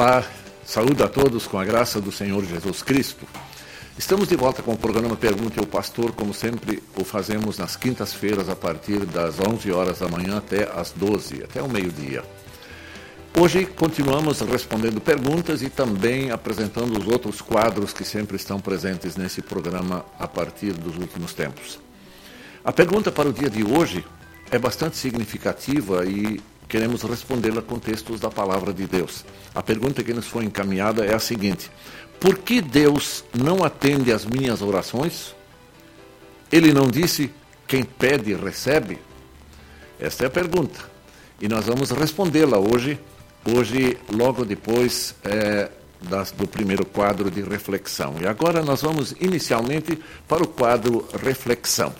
Olá, saúde a todos com a graça do Senhor Jesus Cristo. Estamos de volta com o programa Pergunte ao Pastor, como sempre o fazemos nas quintas-feiras a partir das 11 horas da manhã até as 12, até o meio-dia. Hoje continuamos respondendo perguntas e também apresentando os outros quadros que sempre estão presentes nesse programa a partir dos últimos tempos. A pergunta para o dia de hoje é bastante significativa e queremos respondê-la com textos da palavra de Deus. A pergunta que nos foi encaminhada é a seguinte: Por que Deus não atende às minhas orações? Ele não disse: Quem pede, recebe? Esta é a pergunta. E nós vamos respondê-la hoje, hoje, logo depois é, das, do primeiro quadro de reflexão. E agora nós vamos inicialmente para o quadro reflexão.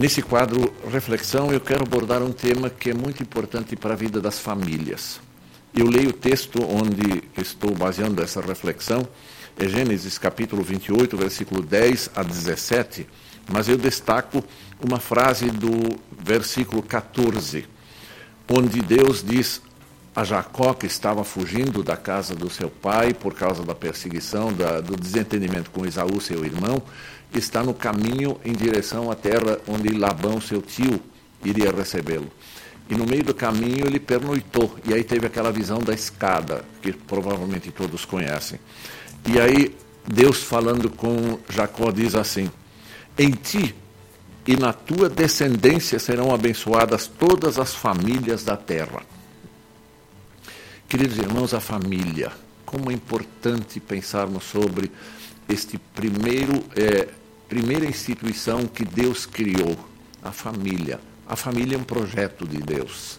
Nesse quadro Reflexão, eu quero abordar um tema que é muito importante para a vida das famílias. Eu leio o texto onde estou baseando essa reflexão, é Gênesis capítulo 28, versículo 10 a 17, mas eu destaco uma frase do versículo 14, onde Deus diz a Jacó, que estava fugindo da casa do seu pai por causa da perseguição, da, do desentendimento com Esaú, seu irmão, está no caminho em direção à terra onde Labão, seu tio, iria recebê-lo. E no meio do caminho ele pernoitou, e aí teve aquela visão da escada, que provavelmente todos conhecem. E aí Deus falando com Jacó diz assim: Em ti e na tua descendência serão abençoadas todas as famílias da terra. Queridos irmãos, a família, como é importante pensarmos sobre este primeiro é, primeira instituição que Deus criou, a família. A família é um projeto de Deus.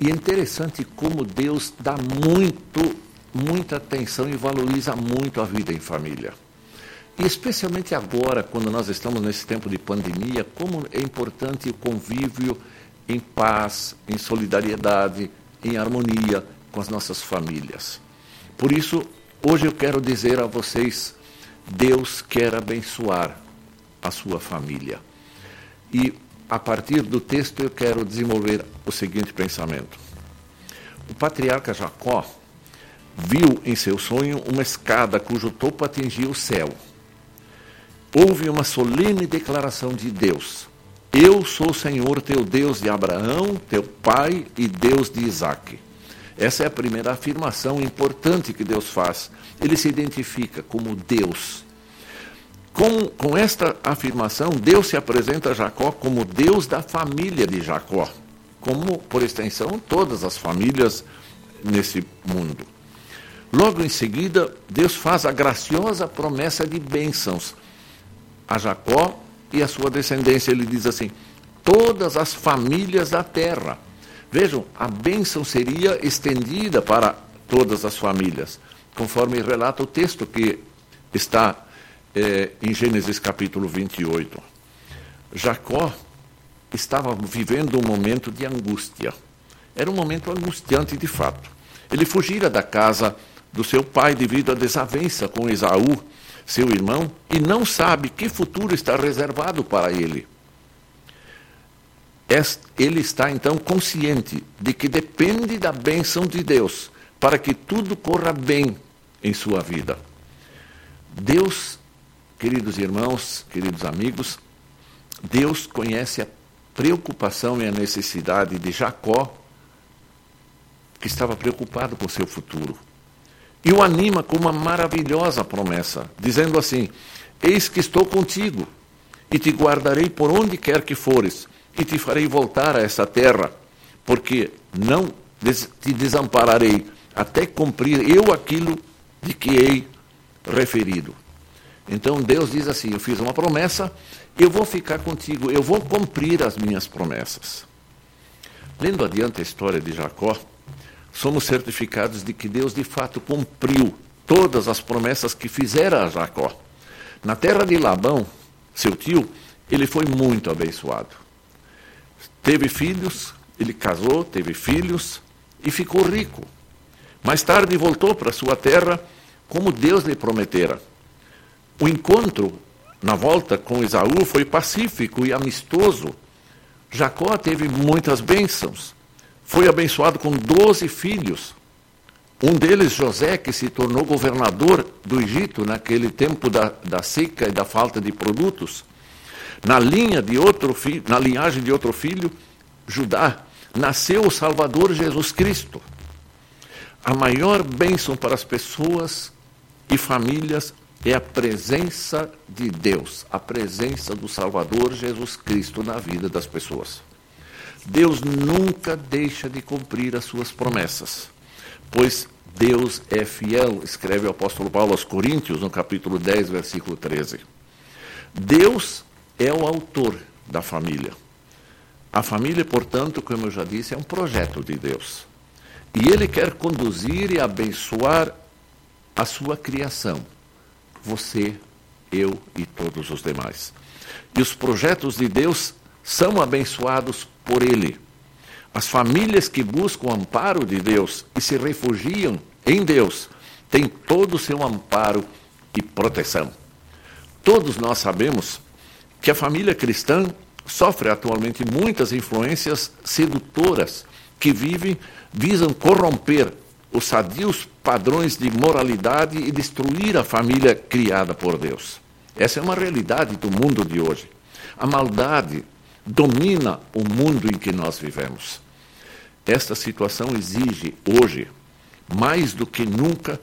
E é interessante como Deus dá muito, muita atenção e valoriza muito a vida em família. E especialmente agora, quando nós estamos nesse tempo de pandemia, como é importante o convívio em paz, em solidariedade, em harmonia com as nossas famílias. Por isso, hoje eu quero dizer a vocês: Deus quer abençoar a sua família. E a partir do texto eu quero desenvolver o seguinte pensamento. O patriarca Jacó viu em seu sonho uma escada cujo topo atingia o céu. Houve uma solene declaração de Deus: Eu sou o Senhor teu Deus de Abraão, teu pai e Deus de Isaque. Essa é a primeira afirmação importante que Deus faz. Ele se identifica como Deus. Com, com esta afirmação, Deus se apresenta a Jacó como Deus da família de Jacó, como, por extensão, todas as famílias nesse mundo. Logo em seguida, Deus faz a graciosa promessa de bênçãos a Jacó e a sua descendência. Ele diz assim: todas as famílias da terra. Vejam, a bênção seria estendida para todas as famílias, conforme relata o texto que está é, em Gênesis capítulo 28. Jacó estava vivendo um momento de angústia. Era um momento angustiante de fato. Ele fugira da casa do seu pai devido à desavença com Esaú, seu irmão, e não sabe que futuro está reservado para ele. Ele está então consciente de que depende da bênção de Deus para que tudo corra bem em sua vida. Deus Queridos irmãos, queridos amigos, Deus conhece a preocupação e a necessidade de Jacó, que estava preocupado com seu futuro. E o anima com uma maravilhosa promessa, dizendo assim: Eis que estou contigo, e te guardarei por onde quer que fores, e te farei voltar a esta terra, porque não te desampararei até cumprir eu aquilo de que hei referido. Então Deus diz assim: Eu fiz uma promessa, eu vou ficar contigo, eu vou cumprir as minhas promessas. Lendo adiante a história de Jacó, somos certificados de que Deus de fato cumpriu todas as promessas que fizera a Jacó. Na terra de Labão, seu tio, ele foi muito abençoado. Teve filhos, ele casou, teve filhos e ficou rico. Mais tarde voltou para sua terra como Deus lhe prometera. O encontro na volta com Esaú foi pacífico e amistoso. Jacó teve muitas bênçãos. Foi abençoado com doze filhos. Um deles, José, que se tornou governador do Egito naquele tempo da, da seca e da falta de produtos. Na linha de outro filho, na linhagem de outro filho, Judá, nasceu o Salvador Jesus Cristo. A maior bênção para as pessoas e famílias é a presença de Deus, a presença do Salvador Jesus Cristo na vida das pessoas. Deus nunca deixa de cumprir as suas promessas, pois Deus é fiel, escreve o apóstolo Paulo aos Coríntios, no capítulo 10, versículo 13. Deus é o autor da família. A família, portanto, como eu já disse, é um projeto de Deus. E Ele quer conduzir e abençoar a sua criação. Você, eu e todos os demais. E os projetos de Deus são abençoados por Ele. As famílias que buscam o amparo de Deus e se refugiam em Deus têm todo o seu amparo e proteção. Todos nós sabemos que a família cristã sofre atualmente muitas influências sedutoras que vivem, visam corromper os sadios padrões de moralidade e destruir a família criada por Deus. Essa é uma realidade do mundo de hoje. A maldade domina o mundo em que nós vivemos. Esta situação exige hoje, mais do que nunca,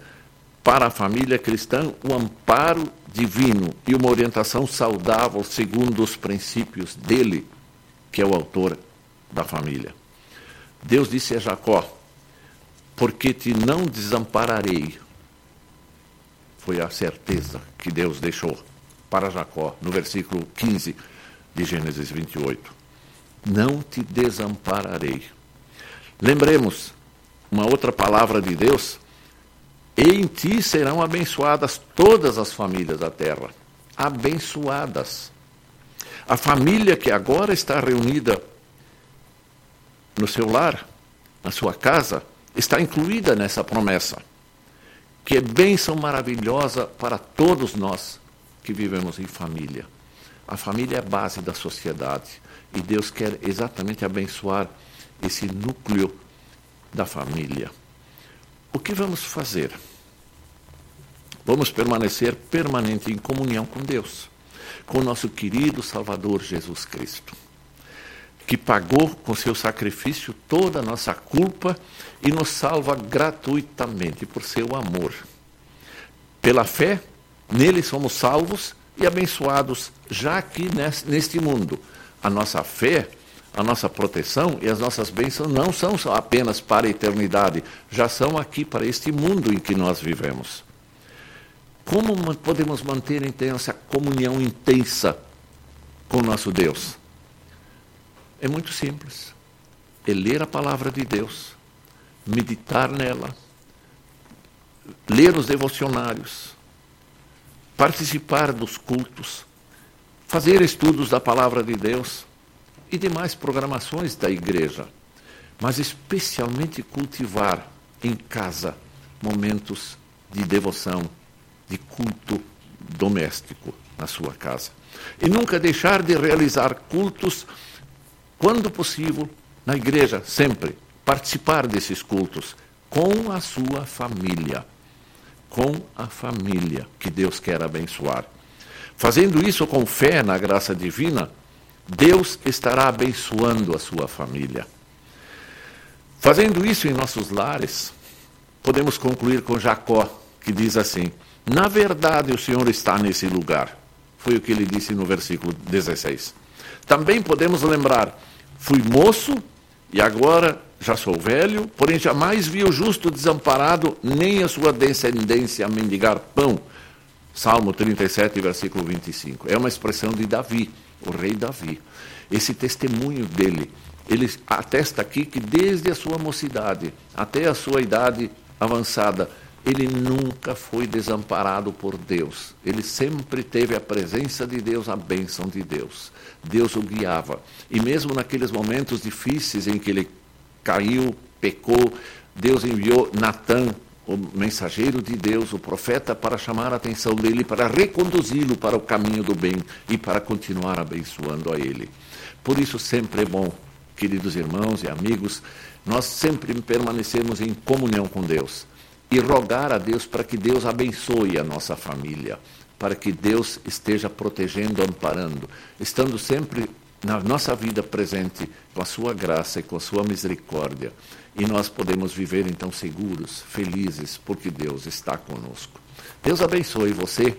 para a família cristã, o amparo divino e uma orientação saudável segundo os princípios dele, que é o autor da família. Deus disse a Jacó: Porque te não desampararei. Foi a certeza que Deus deixou para Jacó, no versículo 15 de Gênesis 28. Não te desampararei. Lembremos uma outra palavra de Deus em ti serão abençoadas todas as famílias da terra. Abençoadas. A família que agora está reunida no seu lar, na sua casa, está incluída nessa promessa, que é bênção maravilhosa para todos nós que vivemos em família. A família é a base da sociedade e Deus quer exatamente abençoar esse núcleo da família. O que vamos fazer? Vamos permanecer permanente em comunhão com Deus, com nosso querido Salvador Jesus Cristo, que pagou com seu sacrifício toda a nossa culpa e nos salva gratuitamente por seu amor. Pela fé, nele somos salvos e abençoados já aqui neste mundo. A nossa fé a nossa proteção e as nossas bênçãos não são apenas para a eternidade, já são aqui para este mundo em que nós vivemos. Como podemos manter então essa comunhão intensa com nosso Deus? É muito simples. É ler a palavra de Deus, meditar nela, ler os devocionários, participar dos cultos, fazer estudos da palavra de Deus e demais programações da igreja, mas especialmente cultivar em casa momentos de devoção, de culto doméstico na sua casa. E nunca deixar de realizar cultos, quando possível, na igreja, sempre. Participar desses cultos com a sua família. Com a família que Deus quer abençoar. Fazendo isso com fé na graça divina, Deus estará abençoando a sua família. Fazendo isso em nossos lares, podemos concluir com Jacó, que diz assim: Na verdade, o Senhor está nesse lugar. Foi o que ele disse no versículo 16. Também podemos lembrar: Fui moço e agora já sou velho, porém jamais vi o justo desamparado, nem a sua descendência mendigar pão. Salmo 37, versículo 25. É uma expressão de Davi o rei Davi. Esse testemunho dele, ele atesta aqui que desde a sua mocidade até a sua idade avançada, ele nunca foi desamparado por Deus. Ele sempre teve a presença de Deus, a bênção de Deus. Deus o guiava. E mesmo naqueles momentos difíceis em que ele caiu, pecou, Deus enviou Natan, o mensageiro de Deus, o profeta, para chamar a atenção dele, para reconduzi-lo para o caminho do bem e para continuar abençoando a ele. Por isso, sempre é bom, queridos irmãos e amigos, nós sempre permanecermos em comunhão com Deus e rogar a Deus para que Deus abençoe a nossa família, para que Deus esteja protegendo, amparando, estando sempre na nossa vida presente com a sua graça e com a sua misericórdia. E nós podemos viver então seguros, felizes, porque Deus está conosco. Deus abençoe você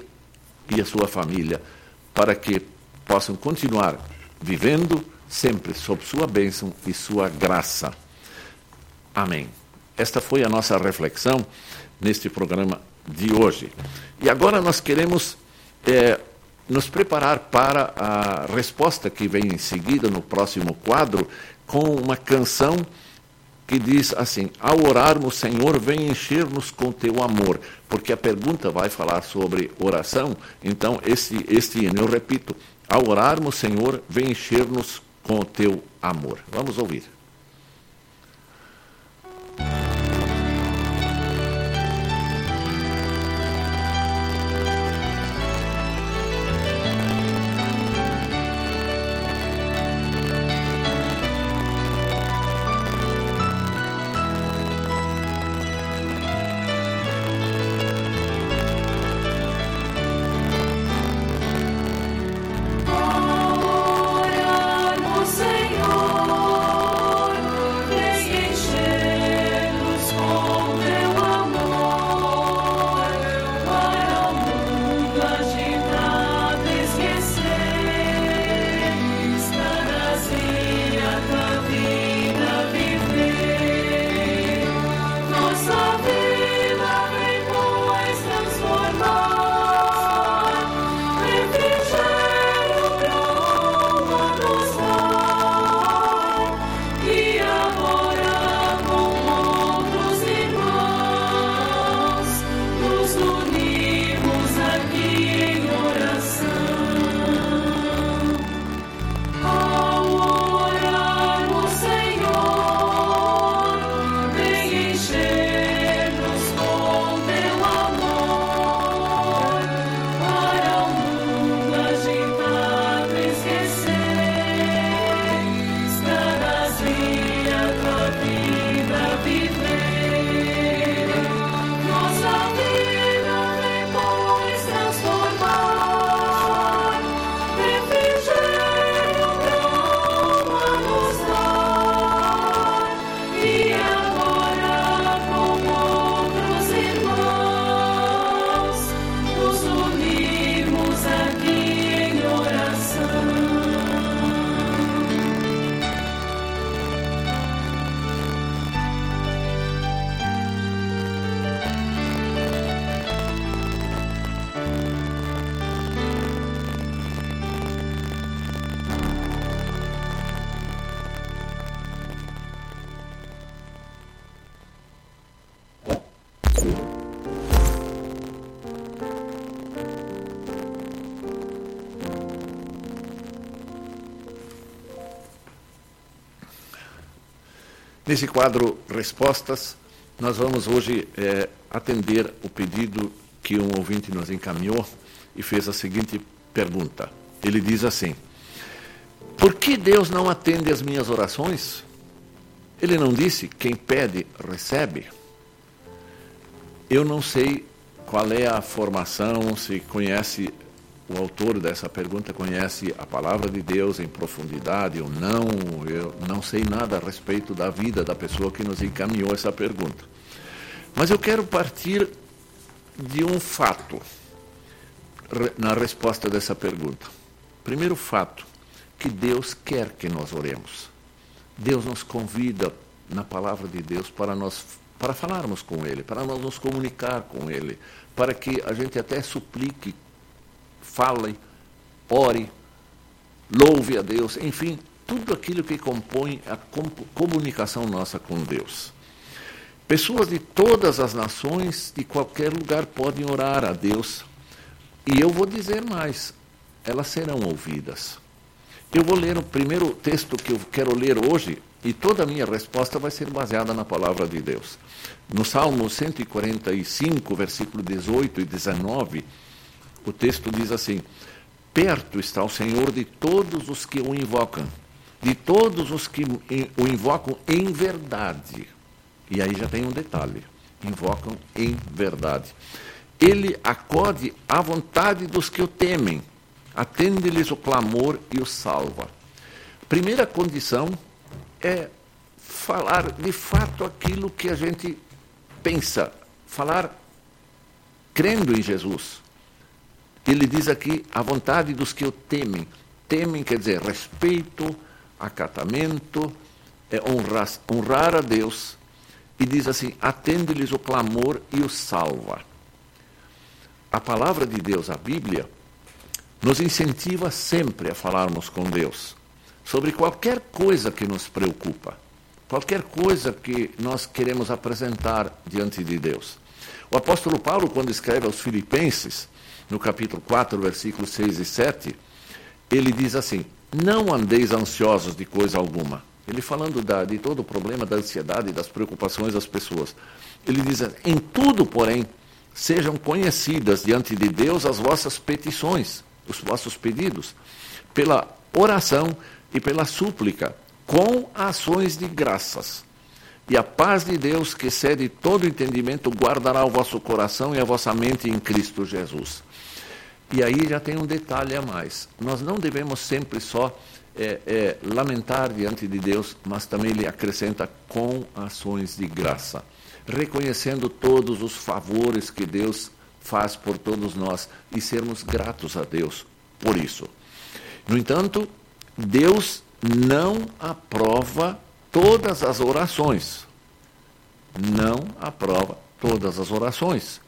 e a sua família para que possam continuar vivendo sempre sob sua bênção e sua graça. Amém. Esta foi a nossa reflexão neste programa de hoje. E agora nós queremos é, nos preparar para a resposta que vem em seguida no próximo quadro, com uma canção que diz assim: Ao orarmos, Senhor, vem encher-nos com teu amor. Porque a pergunta vai falar sobre oração, então este, este hino, eu repito: Ao orarmos, Senhor, vem encher-nos com teu amor. Vamos ouvir. Nesse quadro Respostas, nós vamos hoje é, atender o pedido que um ouvinte nos encaminhou e fez a seguinte pergunta. Ele diz assim: Por que Deus não atende as minhas orações? Ele não disse: quem pede, recebe. Eu não sei qual é a formação, se conhece o autor dessa pergunta conhece a palavra de Deus em profundidade ou não, eu não sei nada a respeito da vida da pessoa que nos encaminhou essa pergunta. Mas eu quero partir de um fato na resposta dessa pergunta. Primeiro fato, que Deus quer que nós oremos. Deus nos convida na palavra de Deus para nós para falarmos com ele, para nós nos comunicar com ele, para que a gente até suplique fale, ore, louve a Deus, enfim, tudo aquilo que compõe a comunicação nossa com Deus. Pessoas de todas as nações, de qualquer lugar, podem orar a Deus. E eu vou dizer mais: elas serão ouvidas. Eu vou ler o primeiro texto que eu quero ler hoje, E toda a minha resposta vai ser baseada na palavra de Deus. No Salmo 145, versículo 18 e 19, o texto diz assim: Perto está o Senhor de todos os que o invocam, de todos os que o invocam em verdade. E aí já tem um detalhe: invocam em verdade. Ele acode à vontade dos que o temem, atende-lhes o clamor e o salva. Primeira condição é falar de fato aquilo que a gente pensa, falar crendo em Jesus. Ele diz aqui a vontade dos que o temem. Temem quer dizer respeito, acatamento, é honrar, honrar a Deus. E diz assim: atende-lhes o clamor e o salva. A palavra de Deus, a Bíblia, nos incentiva sempre a falarmos com Deus sobre qualquer coisa que nos preocupa, qualquer coisa que nós queremos apresentar diante de Deus. O apóstolo Paulo, quando escreve aos Filipenses, no capítulo 4, versículos 6 e 7, ele diz assim: Não andeis ansiosos de coisa alguma. Ele falando da, de todo o problema da ansiedade e das preocupações das pessoas. Ele diz: Em tudo, porém, sejam conhecidas diante de Deus as vossas petições, os vossos pedidos, pela oração e pela súplica, com ações de graças. E a paz de Deus, que excede todo entendimento, guardará o vosso coração e a vossa mente em Cristo Jesus. E aí já tem um detalhe a mais. Nós não devemos sempre só é, é, lamentar diante de Deus, mas também ele acrescenta com ações de graça, reconhecendo todos os favores que Deus faz por todos nós e sermos gratos a Deus por isso. No entanto, Deus não aprova todas as orações. Não aprova todas as orações.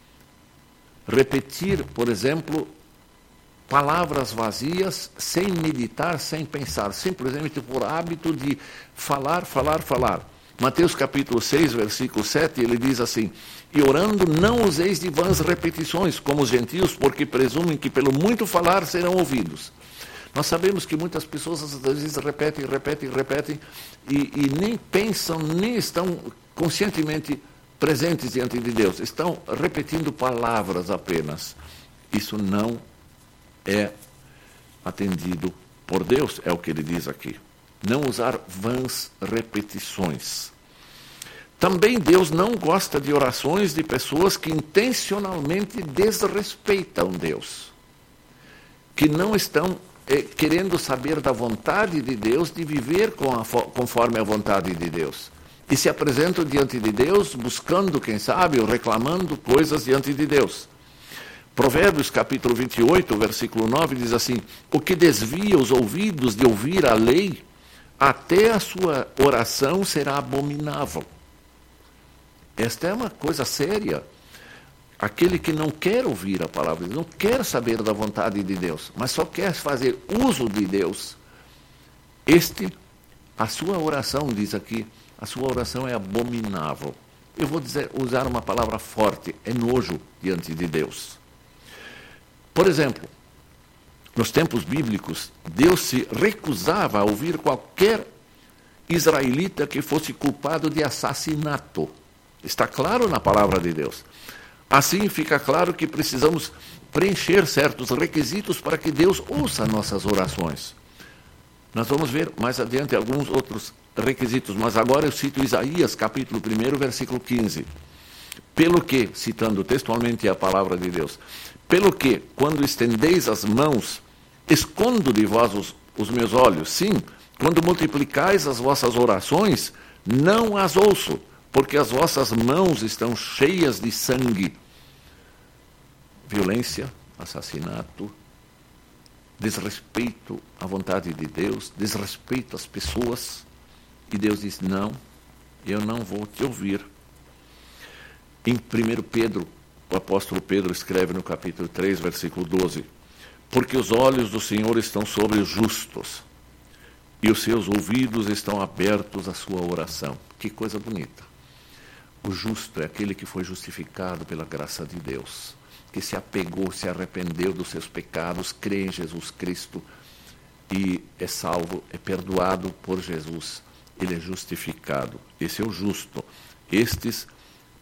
Repetir, por exemplo, palavras vazias, sem meditar, sem pensar, simplesmente por hábito de falar, falar, falar. Mateus capítulo 6, versículo 7, ele diz assim: E orando não useis de vãs repetições, como os gentios, porque presumem que pelo muito falar serão ouvidos. Nós sabemos que muitas pessoas às vezes repetem, repetem, repetem e, e nem pensam, nem estão conscientemente presentes diante de Deus. Estão repetindo palavras apenas. Isso não é atendido por Deus, é o que ele diz aqui. Não usar vãs repetições. Também Deus não gosta de orações de pessoas que intencionalmente desrespeitam Deus, que não estão eh, querendo saber da vontade de Deus, de viver a, conforme a vontade de Deus. E se apresentam diante de Deus buscando, quem sabe, ou reclamando coisas diante de Deus. Provérbios capítulo 28, versículo 9 diz assim: O que desvia os ouvidos de ouvir a lei, até a sua oração será abominável. Esta é uma coisa séria. Aquele que não quer ouvir a palavra não quer saber da vontade de Deus, mas só quer fazer uso de Deus, este, a sua oração, diz aqui, a sua oração é abominável. Eu vou dizer, usar uma palavra forte, é nojo diante de Deus. Por exemplo, nos tempos bíblicos, Deus se recusava a ouvir qualquer israelita que fosse culpado de assassinato. Está claro na palavra de Deus. Assim fica claro que precisamos preencher certos requisitos para que Deus ouça nossas orações. Nós vamos ver mais adiante alguns outros requisitos, mas agora eu cito Isaías, capítulo 1, versículo 15. Pelo que, citando textualmente a palavra de Deus, pelo que, quando estendeis as mãos, escondo de vós os, os meus olhos. Sim, quando multiplicais as vossas orações, não as ouço, porque as vossas mãos estão cheias de sangue. Violência, assassinato, desrespeito à vontade de Deus, desrespeito às pessoas. E Deus diz: Não, eu não vou te ouvir. Em 1 Pedro o apóstolo Pedro escreve no capítulo 3, versículo 12: Porque os olhos do Senhor estão sobre os justos, e os seus ouvidos estão abertos à sua oração. Que coisa bonita. O justo é aquele que foi justificado pela graça de Deus, que se apegou, se arrependeu dos seus pecados, crê em Jesus Cristo e é salvo, é perdoado por Jesus ele é justificado. Esse é o justo. Estes,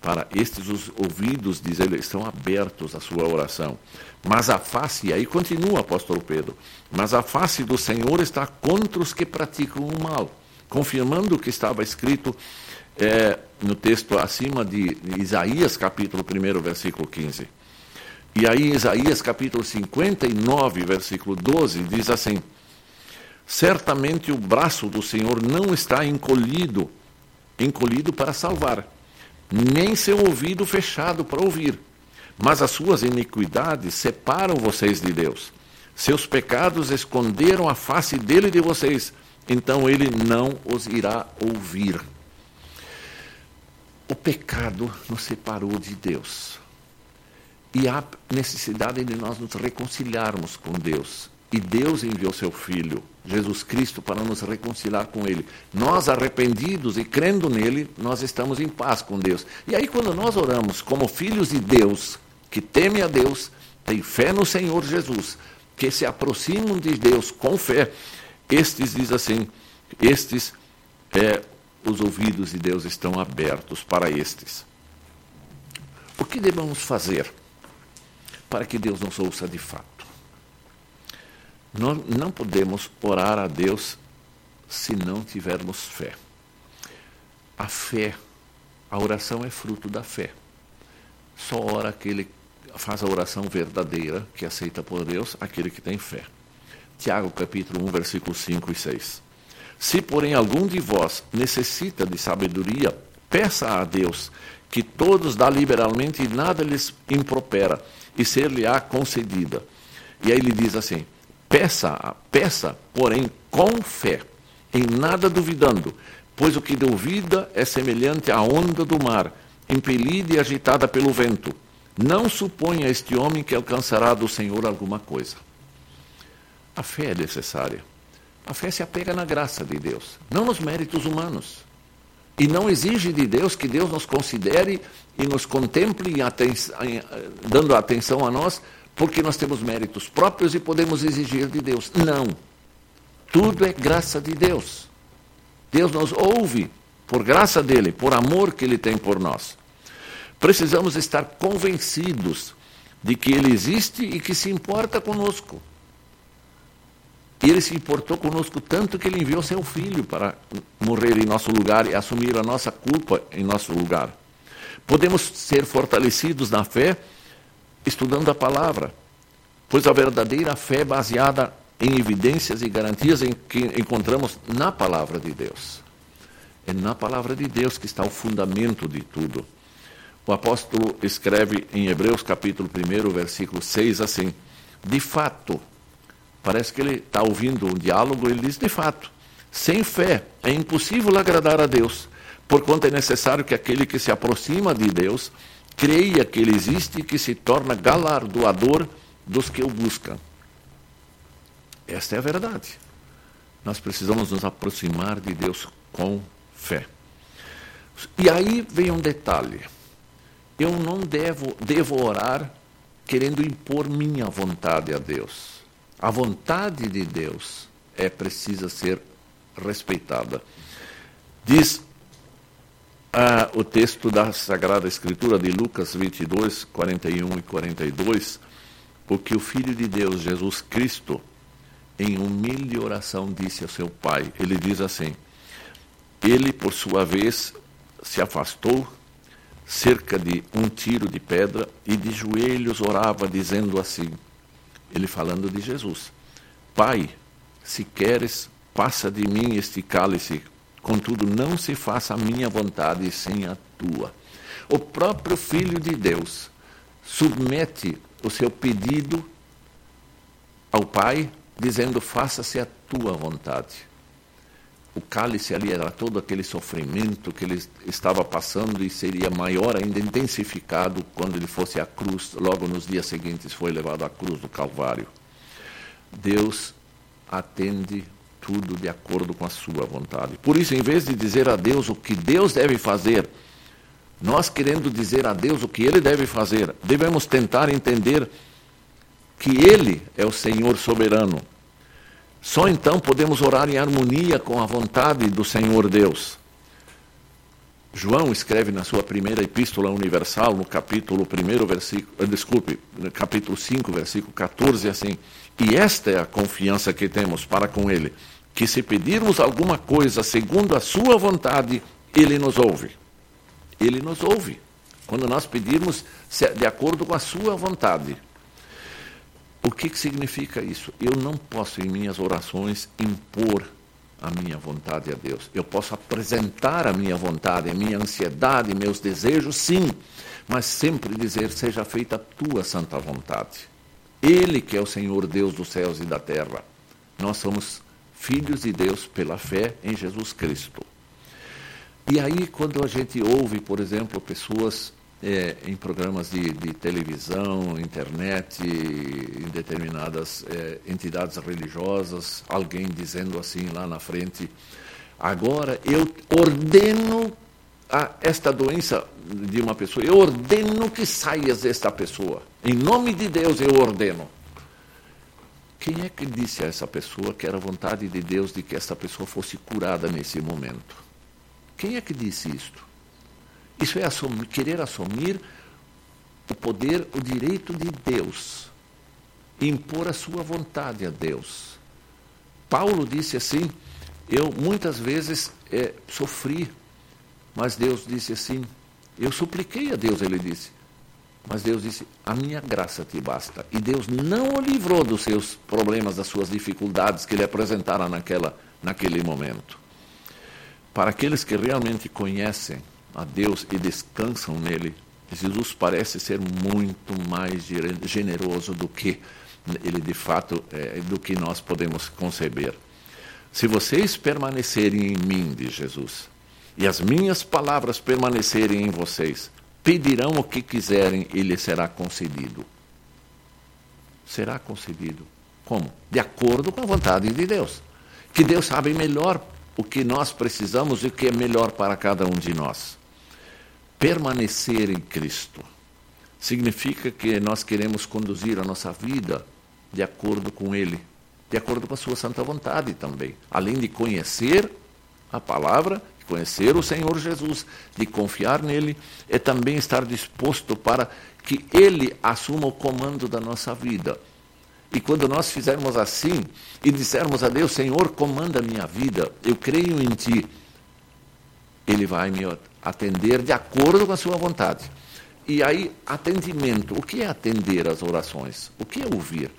para estes os ouvidos, diz ele, estão abertos à sua oração. Mas a face, aí continua o apóstolo Pedro, mas a face do Senhor está contra os que praticam o mal, confirmando o que estava escrito é, no texto acima de Isaías, capítulo 1, versículo 15. E aí, Isaías, capítulo 59, versículo 12, diz assim: Certamente o braço do Senhor não está encolhido, encolhido para salvar, nem seu ouvido fechado para ouvir. Mas as suas iniquidades separam vocês de Deus. Seus pecados esconderam a face dele de vocês, então ele não os irá ouvir. O pecado nos separou de Deus. E há necessidade de nós nos reconciliarmos com Deus. E Deus enviou seu Filho, Jesus Cristo, para nos reconciliar com Ele. Nós, arrependidos e crendo nele, nós estamos em paz com Deus. E aí, quando nós oramos como filhos de Deus, que temem a Deus, têm fé no Senhor Jesus, que se aproximam de Deus com fé, estes, diz assim, estes, é, os ouvidos de Deus estão abertos para estes. O que devemos fazer para que Deus nos ouça de fato? Nós não podemos orar a Deus se não tivermos fé. A fé, a oração é fruto da fé. Só ora aquele faz a oração verdadeira, que é aceita por Deus, aquele que tem fé. Tiago capítulo 1, versículos 5 e 6. Se, porém, algum de vós necessita de sabedoria, peça a Deus, que todos dá liberalmente e nada lhes impropera, e ser-lhe-á concedida. E aí ele diz assim: Peça, peça, porém, com fé, em nada duvidando, pois o que duvida é semelhante à onda do mar, impelida e agitada pelo vento. Não suponha este homem que alcançará do Senhor alguma coisa. A fé é necessária. A fé se apega na graça de Deus, não nos méritos humanos. E não exige de Deus que Deus nos considere e nos contemple, dando atenção a nós, porque nós temos méritos próprios e podemos exigir de Deus. Não. Tudo é graça de Deus. Deus nos ouve por graça dele, por amor que ele tem por nós. Precisamos estar convencidos de que ele existe e que se importa conosco. E ele se importou conosco tanto que ele enviou seu filho para morrer em nosso lugar e assumir a nossa culpa em nosso lugar. Podemos ser fortalecidos na fé estudando a palavra, pois a verdadeira fé é baseada em evidências e garantias em que encontramos na palavra de Deus. É na palavra de Deus que está o fundamento de tudo. O apóstolo escreve em Hebreus capítulo 1, versículo 6 assim: De fato, parece que ele está ouvindo um diálogo, ele diz: De fato, sem fé é impossível agradar a Deus, porquanto é necessário que aquele que se aproxima de Deus creia que ele existe e que se torna galardoador dos que o buscam. Esta é a verdade. Nós precisamos nos aproximar de Deus com fé. E aí vem um detalhe. Eu não devo, devo orar querendo impor minha vontade a Deus. A vontade de Deus é precisa ser respeitada. Diz ah, o texto da Sagrada Escritura de Lucas 22, 41 e 42, porque o Filho de Deus, Jesus Cristo, em humilde oração disse ao seu Pai, ele diz assim, ele, por sua vez, se afastou cerca de um tiro de pedra e de joelhos orava, dizendo assim, ele falando de Jesus, Pai, se queres, passa de mim este cálice, Contudo, não se faça a minha vontade, sim a tua. O próprio Filho de Deus submete o seu pedido ao Pai, dizendo: Faça-se a tua vontade. O cálice ali era todo aquele sofrimento que ele estava passando e seria maior ainda intensificado quando ele fosse à cruz. Logo nos dias seguintes foi levado à cruz do Calvário. Deus atende tudo de acordo com a sua vontade. Por isso, em vez de dizer a Deus o que Deus deve fazer, nós querendo dizer a Deus o que ele deve fazer, devemos tentar entender que ele é o Senhor soberano Só então podemos orar em harmonia com a vontade do Senhor Deus. João escreve na sua primeira epístola universal, no capítulo 1, versículo, eh, desculpe, capítulo 5, versículo 14, assim: E esta é a confiança que temos para com Ele, que se pedirmos alguma coisa segundo a Sua vontade, Ele nos ouve. Ele nos ouve. Quando nós pedirmos de acordo com a Sua vontade. O que, que significa isso? Eu não posso, em minhas orações, impor a minha vontade a Deus. Eu posso apresentar a minha vontade, a minha ansiedade, meus desejos, sim, mas sempre dizer: seja feita a tua santa vontade. Ele que é o Senhor Deus dos céus e da terra. Nós somos filhos de Deus pela fé em Jesus Cristo. E aí, quando a gente ouve, por exemplo, pessoas é, em programas de, de, televisão, internet, em determinadas é, entidades religiosas, alguém dizendo assim lá na frente: agora eu ordeno a esta doença de uma pessoa, eu ordeno que saias desta pessoa. Em nome de Deus eu ordeno. Quem é que disse a essa pessoa que era vontade de Deus de que essa pessoa fosse curada nesse momento? Quem é que disse isto? Isso é assumir, querer assumir o poder, o direito de Deus, impor a sua vontade a Deus. Paulo disse assim: Eu muitas vezes é, sofri, mas Deus disse assim: Eu supliquei a Deus, ele disse. Mas Deus disse: A minha graça te basta. E Deus não o livrou dos seus problemas, das suas dificuldades que lhe apresentaram naquela, naquele momento. Para aqueles que realmente conhecem a Deus e descansam nele, Jesus parece ser muito mais generoso do que ele de fato é, do que nós podemos conceber. Se vocês permanecerem em mim, diz Jesus, e as minhas palavras permanecerem em vocês, pedirão o que quiserem e lhes será concedido. Será concedido. Como? De acordo com a vontade de Deus. Que Deus sabe melhor o que nós precisamos e o que é melhor para cada um de nós permanecer em Cristo. Significa que nós queremos conduzir a nossa vida de acordo com Ele, de acordo com a Sua santa vontade também. Além de conhecer a palavra, conhecer o Senhor Jesus, de confiar nele, é também estar disposto para que Ele assuma o comando da nossa vida. E quando nós fizermos assim e dissermos a Deus, Senhor, comanda a minha vida, eu creio em Ti, Ele vai me atender de acordo com a sua vontade. E aí, atendimento. O que é atender às orações? O que é ouvir?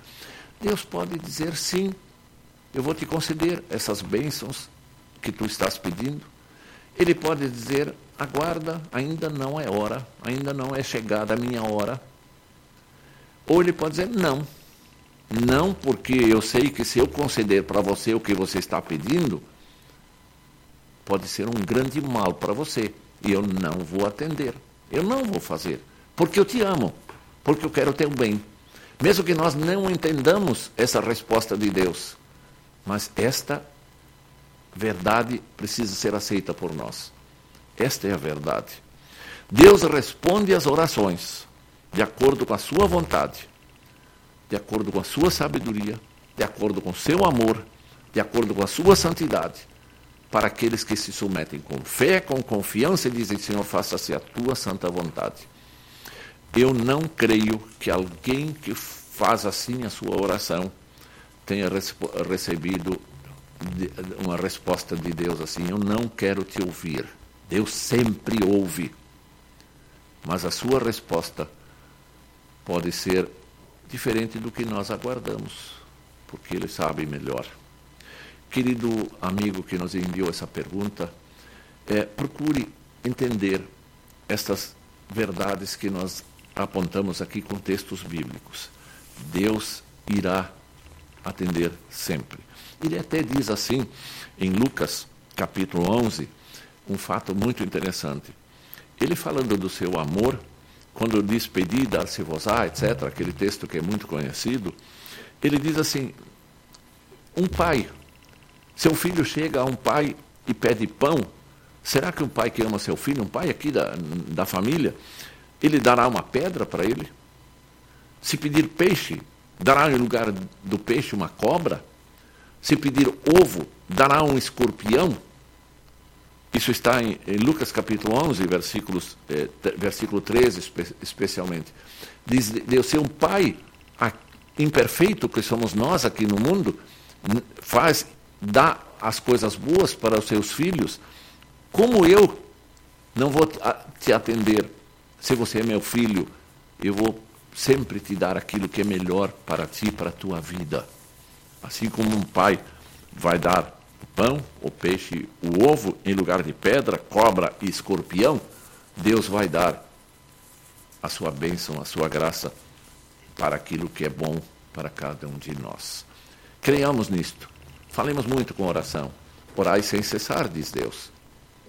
Deus pode dizer sim, eu vou te conceder essas bênçãos que tu estás pedindo. Ele pode dizer, aguarda, ainda não é hora, ainda não é chegada a minha hora. Ou ele pode dizer, não. Não, porque eu sei que se eu conceder para você o que você está pedindo, pode ser um grande mal para você. E eu não vou atender. Eu não vou fazer. Porque eu te amo. Porque eu quero o teu bem. Mesmo que nós não entendamos essa resposta de Deus. Mas esta verdade precisa ser aceita por nós. Esta é a verdade. Deus responde às orações de acordo com a sua vontade, de acordo com a sua sabedoria, de acordo com o seu amor, de acordo com a sua santidade para aqueles que se submetem com fé, com confiança e dizem: Senhor, faça-se a tua santa vontade. Eu não creio que alguém que faz assim a sua oração tenha recebido uma resposta de Deus assim: Eu não quero te ouvir. Deus sempre ouve. Mas a sua resposta pode ser diferente do que nós aguardamos, porque Ele sabe melhor. Querido amigo que nos enviou essa pergunta, é, procure entender estas verdades que nós apontamos aqui com textos bíblicos. Deus irá atender sempre. Ele até diz assim, em Lucas, capítulo 11, um fato muito interessante. Ele falando do seu amor, quando diz pedir, dar-se-vos-á, etc., aquele texto que é muito conhecido, ele diz assim, um pai seu filho chega a um pai e pede pão. Será que um pai que ama seu filho, um pai aqui da, da família, ele dará uma pedra para ele? Se pedir peixe, dará em lugar do peixe uma cobra? Se pedir ovo, dará um escorpião? Isso está em, Lucas capítulo 11, versículos, eh, versículo 13 espe especialmente. Diz Deus ser um pai imperfeito que somos nós aqui no mundo, faz, dá as coisas boas para os seus filhos. Como eu não vou te atender se você é meu filho, eu vou sempre te dar aquilo que é melhor para ti, para a tua vida. Assim como um pai vai dar o pão, o peixe, o ovo em lugar de pedra, cobra e escorpião, Deus vai dar a sua bênção, a sua graça para aquilo que é bom para cada um de nós. Creiamos nisto. Falemos muito com oração. Orai sem cessar, diz Deus.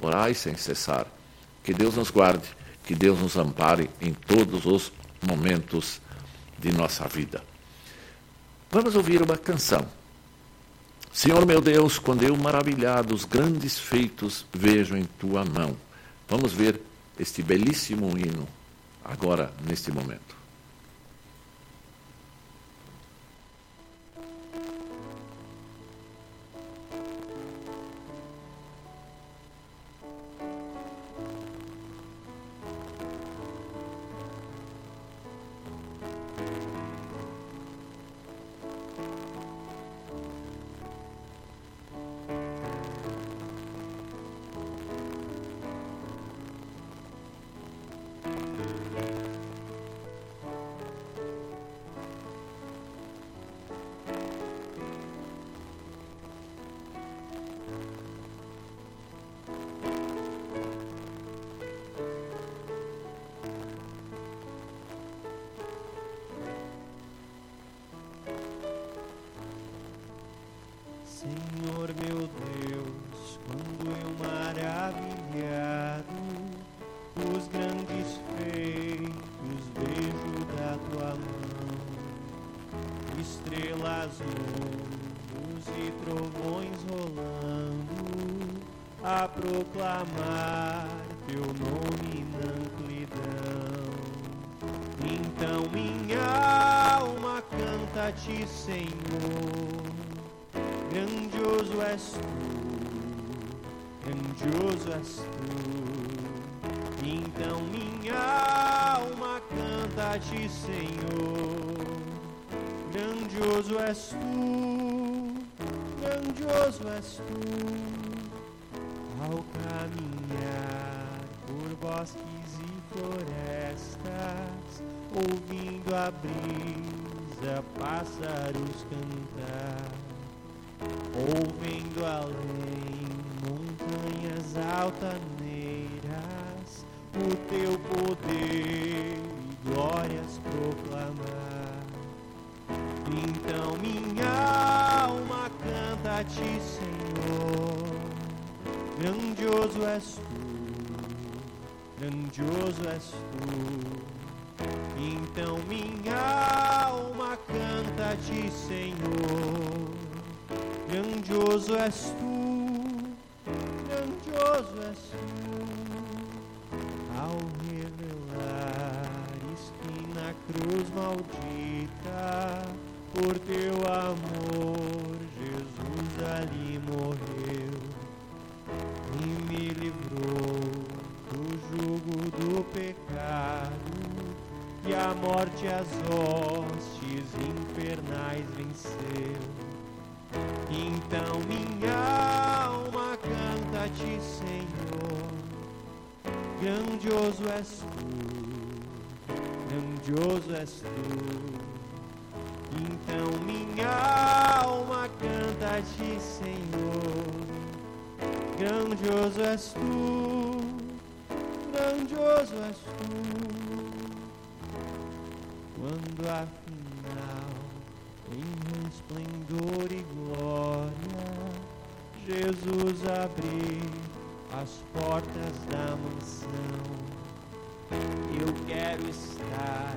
Orai sem cessar. Que Deus nos guarde, que Deus nos ampare em todos os momentos de nossa vida. Vamos ouvir uma canção. Senhor meu Deus, quando eu maravilhado os grandes feitos vejo em tua mão. Vamos ver este belíssimo hino agora, neste momento. Proclamar teu nome na amplidão. Então minha alma canta-te, Senhor, grandioso és tu, grandioso és tu. Então minha alma canta-te, Senhor grandioso és tu, grandioso és tu, ouvindo a brisa, pássaros cantar, ouvindo além montanhas altaneiras, o teu poder e glórias proclamar. Então minha alma canta a ti, Senhor. Grandioso és tu, grandioso és tu. Então minha alma canta a ti, Senhor. Grandioso és tu, grandioso és tu. Ao revelares que na cruz maldita por teu amor, Jesus ali morreu e me livrou do jugo do pecado a morte as hostes infernais venceu. Então minha alma canta a ti, Senhor, grandioso és tu, grandioso és tu. Então minha alma canta a ti, Senhor. Grandioso és tu, grandioso és tu. Quando afinal, em esplendor e glória, Jesus abriu as portas da mansão. Eu quero estar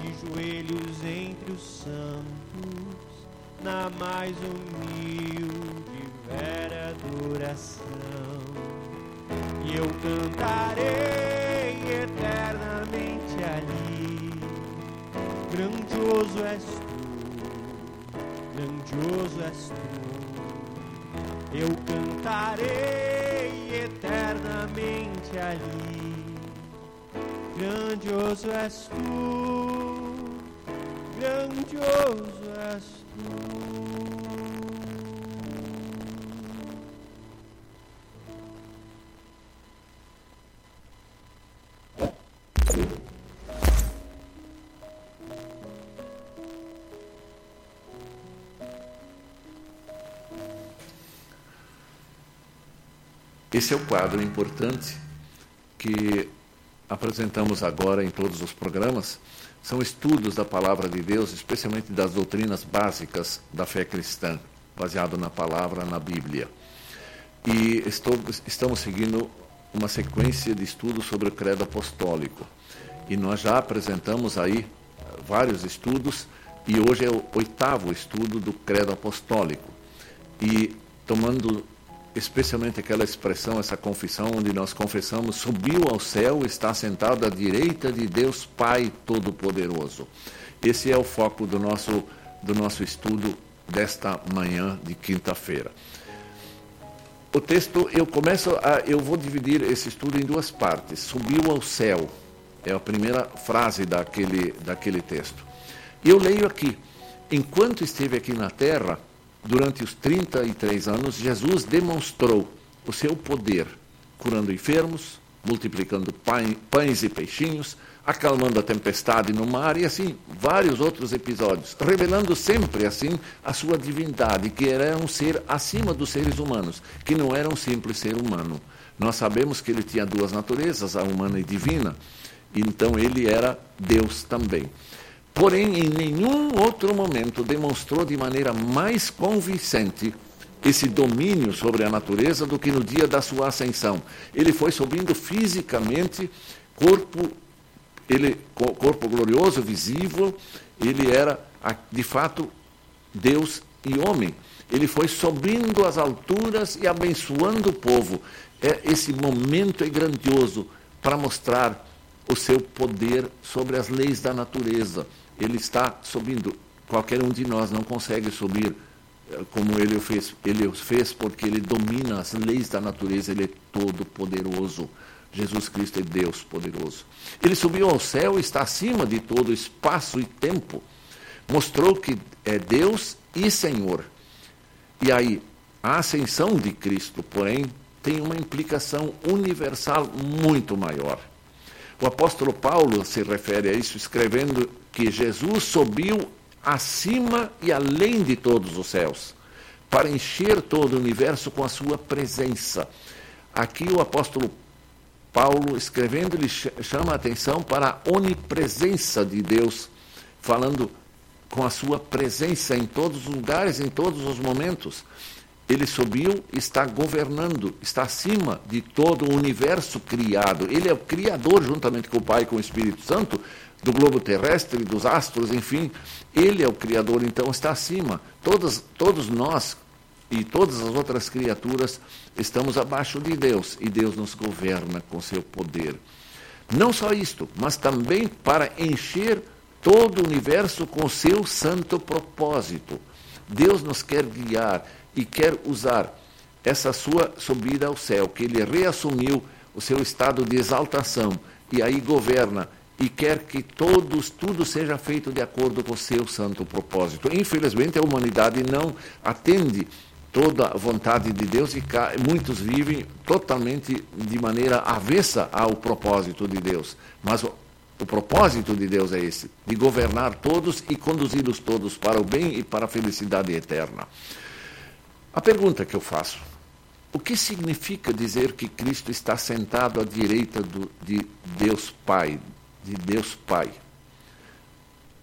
de joelhos entre os santos, na mais humilde vera adoração. E eu cantarei grandioso és tu, grandioso és tu. Eu cantarei eternamente ali. Grandioso és tu, grandioso és tu. Esse é o quadro importante que apresentamos agora em todos os programas. São estudos da palavra de Deus, especialmente das doutrinas básicas da fé cristã, baseado na palavra, na Bíblia. E estou, estamos seguindo uma sequência de estudos sobre o credo apostólico. E nós já apresentamos aí vários estudos, e hoje é o oitavo estudo do credo apostólico. E tomando especialmente aquela expressão, essa confissão, onde nós confessamos: subiu ao céu, está sentado à direita de Deus Pai Todo-Poderoso. Esse é o foco do nosso, do nosso estudo desta manhã de quinta-feira. O texto, eu começo a, eu vou dividir esse estudo em duas partes. Subiu ao céu, é a primeira frase daquele, daquele texto. Eu leio aqui: enquanto esteve aqui na terra, durante os 33 anos, Jesus demonstrou o seu poder, curando enfermos, multiplicando pães e peixinhos, acalmando a tempestade no mar e assim vários outros episódios, revelando sempre assim a sua divindade, que era um ser acima dos seres humanos, que não era um simples ser humano. Nós sabemos que ele tinha duas naturezas, a humana e divina, então ele era Deus também. Porém, em nenhum outro momento demonstrou de maneira mais convincente esse domínio sobre a natureza do que no dia da sua ascensão. Ele foi subindo fisicamente, corpo, ele, corpo glorioso, visível, ele era de fato Deus e homem. Ele foi subindo as alturas e abençoando o povo. É, esse momento é grandioso para mostrar o seu poder sobre as leis da natureza ele está subindo. Qualquer um de nós não consegue subir eh, como ele o fez. Ele fez porque ele domina as leis da natureza, ele é todo poderoso. Jesus Cristo é Deus poderoso. Ele subiu ao céu e está acima de todo espaço e tempo. Mostrou que é Deus e Senhor. E aí, a ascensão de Cristo, porém, tem uma implicação universal muito maior. O apóstolo Paulo se refere a isso escrevendo que Jesus subiu acima e além de todos os céus, para encher todo o universo com a sua presença. Aqui o apóstolo Paulo, escrevendo, ele chama a atenção para a onipresença de Deus, falando com a sua presença em todos os lugares, em todos os momentos. Ele subiu, está governando, está acima de todo o universo criado. Ele é o criador, juntamente com o Pai e com o Espírito Santo, do globo terrestre, dos astros, enfim. Ele é o Criador, então está acima. Todos, todos nós e todas as outras criaturas estamos abaixo de Deus e Deus nos governa com seu poder. Não só isto, mas também para encher todo o universo com seu santo propósito. Deus nos quer guiar e quer usar essa sua subida ao céu, que ele reassumiu o seu estado de exaltação e aí governa e quer que todos, tudo seja feito de acordo com o seu santo propósito. Infelizmente, a humanidade não atende toda a vontade de Deus e muitos vivem totalmente de maneira avessa ao propósito de Deus. Mas o, o propósito de Deus é esse, de governar todos e conduzi-los todos para o bem e para a felicidade eterna. A pergunta que eu faço, o que significa dizer que Cristo está sentado à direita do, de Deus Pai, de Deus Pai.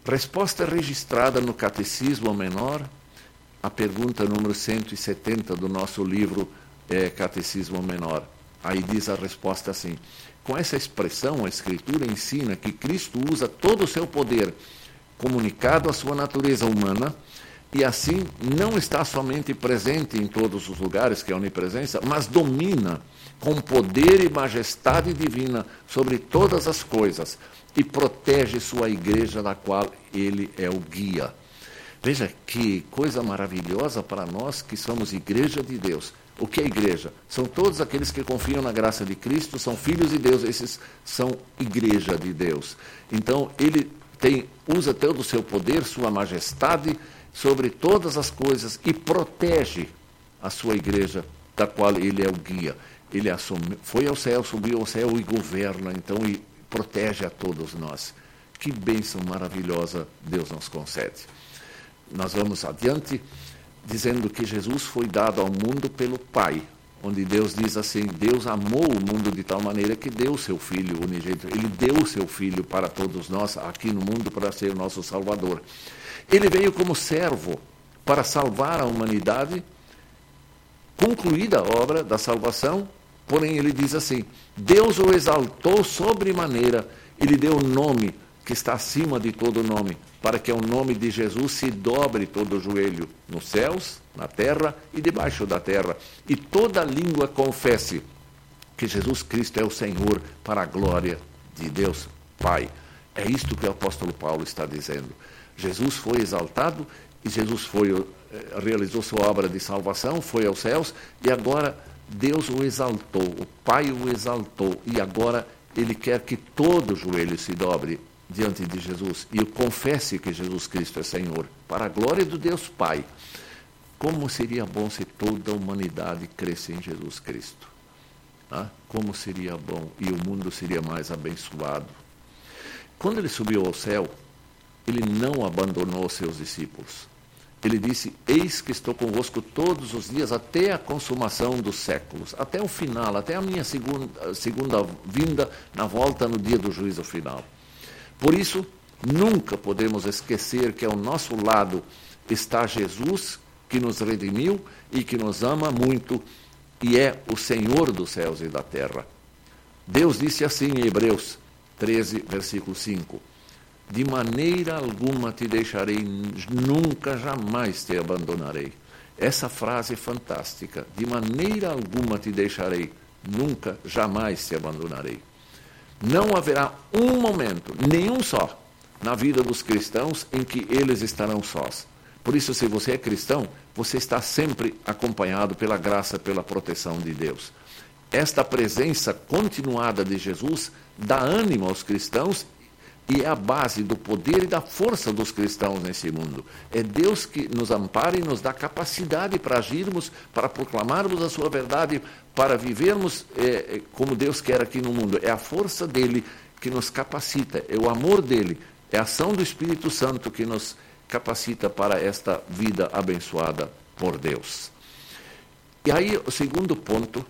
Resposta registrada no Catecismo Menor, a pergunta número 170 do nosso livro é, Catecismo Menor. Aí diz a resposta assim: com essa expressão, a Escritura ensina que Cristo usa todo o seu poder comunicado à sua natureza humana e assim não está somente presente em todos os lugares, que é a onipresença, mas domina com poder e majestade divina sobre todas as coisas e protege sua igreja, da qual ele é o guia. Veja que coisa maravilhosa para nós que somos igreja de Deus. O que é igreja? São todos aqueles que confiam na graça de Cristo, são filhos de Deus, esses são igreja de Deus. Então, ele tem, usa todo o seu poder, sua majestade sobre todas as coisas e protege a sua igreja, da qual ele é o guia. Ele foi ao céu, subiu ao céu e governa, então, e protege a todos nós. Que bênção maravilhosa Deus nos concede. Nós vamos adiante dizendo que Jesus foi dado ao mundo pelo Pai, onde Deus diz assim: Deus amou o mundo de tal maneira que deu o seu Filho unigênito. Ele deu o seu Filho para todos nós aqui no mundo para ser nosso Salvador. Ele veio como servo para salvar a humanidade, concluída a obra da salvação, porém ele diz assim: Deus o exaltou sobremaneira, ele deu o nome que está acima de todo nome, para que ao nome de Jesus se dobre todo o joelho, nos céus, na terra e debaixo da terra, e toda língua confesse que Jesus Cristo é o Senhor, para a glória de Deus Pai. É isto que o apóstolo Paulo está dizendo. Jesus foi exaltado e Jesus foi, eh, realizou sua obra de salvação, foi aos céus e agora Deus o exaltou, o Pai o exaltou e agora ele quer que todo joelho se dobre diante de Jesus e confesse que Jesus Cristo é Senhor, para a glória do Deus Pai. Como seria bom se toda a humanidade cresce em Jesus Cristo? Ah, como seria bom e o mundo seria mais abençoado. Quando ele subiu ao céu, ele não abandonou seus discípulos. Ele disse: Eis que estou convosco todos os dias até a consumação dos séculos, até o final, até a minha segunda, segunda vinda na volta no dia do juízo final. Por isso, nunca podemos esquecer que ao nosso lado está Jesus, que nos redimiu e que nos ama muito e é o Senhor dos céus e da terra. Deus disse assim em Hebreus 13, versículo 5: De maneira alguma te deixarei, nunca jamais te abandonarei. Essa frase é fantástica. De maneira alguma te deixarei, nunca jamais te abandonarei. Não haverá um momento, nenhum só, na vida dos cristãos em que eles estarão sós. Por isso, se você é cristão, você está sempre acompanhado pela graça, pela proteção de Deus. Esta presença continuada de Jesus dá ânimo aos cristãos e é a base do poder e da força dos cristãos nesse mundo. É Deus que nos ampara e nos dá capacidade para agirmos, para proclamarmos a sua verdade, para vivermos é, como Deus quer aqui no mundo. É a força dele que nos capacita, é o amor dele, é a ação do Espírito Santo que nos capacita para esta vida abençoada por Deus. E aí, o segundo ponto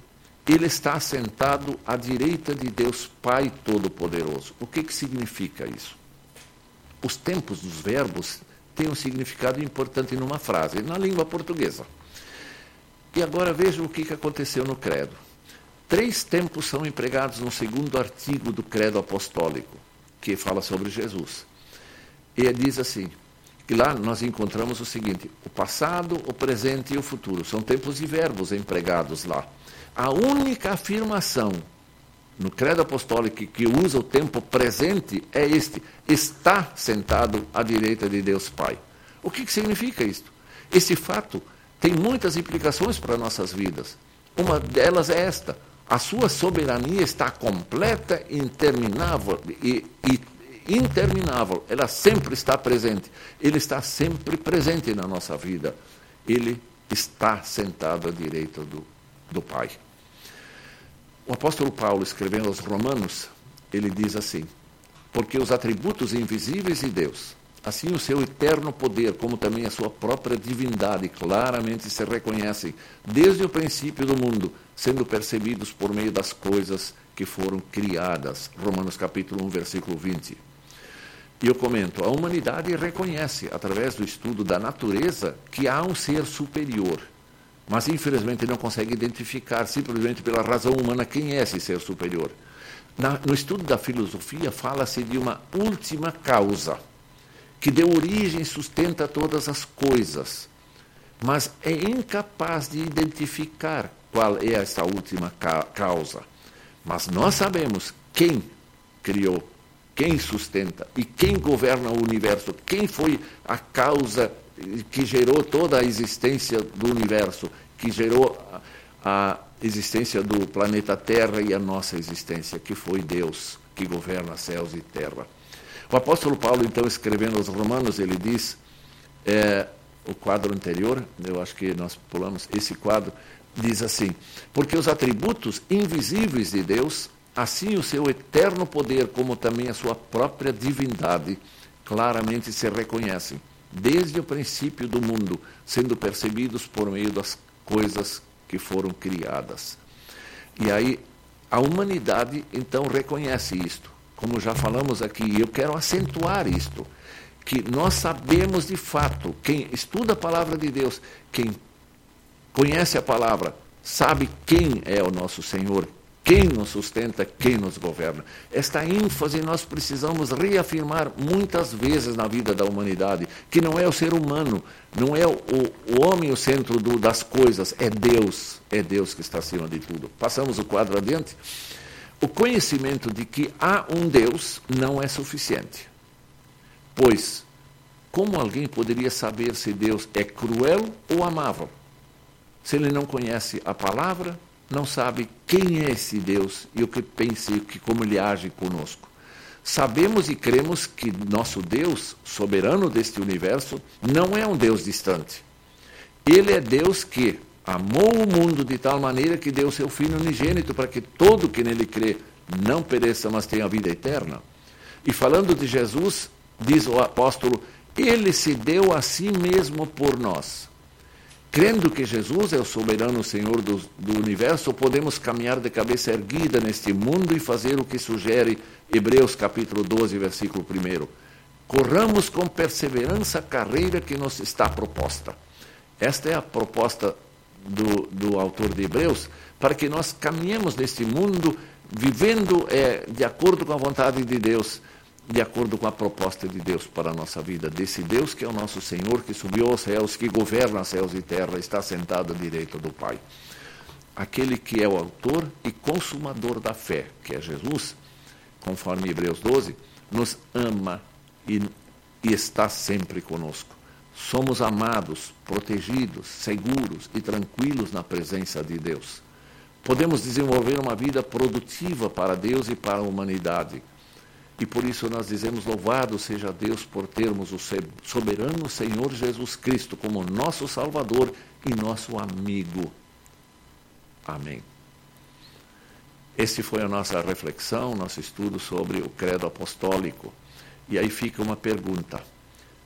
ele está sentado à direita de Deus Pai Todo-Poderoso. O que, que significa isso? Os tempos dos verbos têm um significado importante numa frase, na língua portuguesa. E agora veja o que, que aconteceu no credo. Três tempos são empregados no segundo artigo do credo apostólico, que fala sobre Jesus. E diz assim, que lá nós encontramos o seguinte, o passado, o presente e o futuro. São tempos e verbos empregados lá. A única afirmação no credo apostólico que usa o tempo presente é este: está sentado à direita de Deus Pai. O que, que significa isto? Esse fato tem muitas implicações para nossas vidas. Uma delas é esta: a sua soberania está completa, interminável e, e interminável. Ela sempre está presente. Ele está sempre presente na nossa vida. Ele está sentado à direita do, do Pai. O apóstolo Paulo, escrevendo aos Romanos, ele diz assim: Porque os atributos invisíveis de Deus, assim o seu eterno poder, como também a sua própria divindade, claramente se reconhecem desde o princípio do mundo, sendo percebidos por meio das coisas que foram criadas. Romanos capítulo 1, versículo 20. E eu comento: a humanidade reconhece, através do estudo da natureza, que há um ser superior mas infelizmente não consegue identificar simplesmente pela razão humana quem é esse ser superior. Na, no estudo da filosofia fala-se de uma última causa que deu origem e sustenta todas as coisas, mas é incapaz de identificar qual é essa última ca causa. Mas nós sabemos quem criou, quem sustenta e quem governa o universo, quem foi a causa que gerou toda a existência do universo, que gerou a, existência do planeta Terra e a nossa existência, que foi Deus que governa céus e terra. O apóstolo Paulo, então, escrevendo aos Romanos, ele diz, é, o quadro anterior, eu acho que nós pulamos esse quadro, diz assim: Porque os atributos invisíveis de Deus, assim o seu eterno poder, como também a sua própria divindade, claramente se reconhecem, desde o princípio do mundo, sendo percebidos por meio das coisas que foram criadas. E aí, a humanidade então reconhece isto como já falamos aqui, eu quero acentuar isto, que nós sabemos de fato, quem estuda a palavra de Deus, quem conhece a palavra, sabe quem é o nosso Senhor, quem nos sustenta, quem nos governa. Esta ênfase nós precisamos reafirmar muitas vezes na vida da humanidade, que não é o ser humano, não é o, o homem o centro do, das coisas, é Deus, é Deus que está acima de tudo. Passamos o quadro adiante o conhecimento de que há um Deus não é suficiente. Pois, como alguém poderia saber se Deus é cruel ou amável? Se ele não conhece a palavra, não sabe quem é esse Deus e o que pensa e como ele age conosco. Sabemos e cremos que nosso Deus, soberano deste universo, não é um Deus distante. Ele é Deus que, amou o mundo de tal maneira que deu seu Filho unigênito para que todo que nele crê não pereça, mas tenha vida eterna. E falando de Jesus, diz o apóstolo, ele se deu a si mesmo por nós. Crendo que Jesus é o soberano Senhor do, do universo, podemos caminhar de cabeça erguida neste mundo e fazer o que sugere Hebreus capítulo 12, versículo 1. Corramos com perseverança a carreira que nos está proposta. Esta é a proposta do, do autor de Hebreus, para que nós caminhemos neste mundo vivendo é, de acordo com a vontade de Deus, de acordo com a proposta de Deus para a nossa vida. Desse Deus que é o nosso Senhor, que subiu aos céus, que governa céus e terra, está sentado à direita do Pai. Aquele que é o autor e consumador da fé, que é Jesus, conforme Hebreus 12, nos ama e, e está sempre conosco. Somos amados, protegidos, seguros e tranquilos na presença de Deus. Podemos desenvolver uma vida produtiva para Deus e para a humanidade. E por isso nós dizemos: Louvado seja Deus por termos o soberano Senhor Jesus Cristo como nosso Salvador e nosso amigo. Amém. Esse foi a nossa reflexão, nosso estudo sobre o credo apostólico. E aí fica uma pergunta.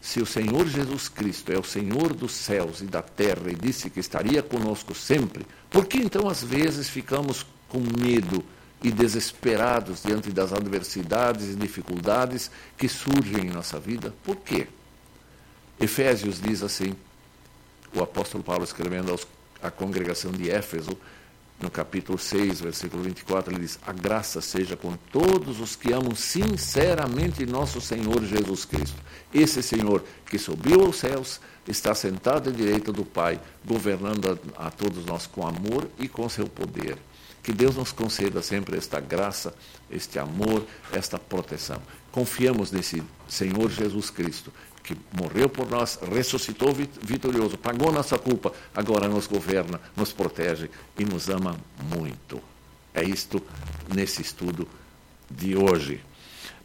Se o Senhor Jesus Cristo é o Senhor dos céus e da terra e disse que estaria conosco sempre, por que então às vezes ficamos com medo e desesperados diante das adversidades e dificuldades que surgem em nossa vida? Por quê? Efésios diz assim, o apóstolo Paulo escrevendo à congregação de Éfeso, no capítulo 6, versículo 24, ele diz: A graça seja com todos os que amam sinceramente nosso Senhor Jesus Cristo. Esse Senhor que subiu aos céus, está sentado à direita do Pai, governando a, a todos nós com amor e com seu poder. Que Deus nos conceda sempre esta graça, este amor, esta proteção. Confiamos nesse Senhor Jesus Cristo, que morreu por nós, ressuscitou vitorioso, pagou nossa culpa, agora nos governa, nos protege e nos ama muito. É isto nesse estudo de hoje.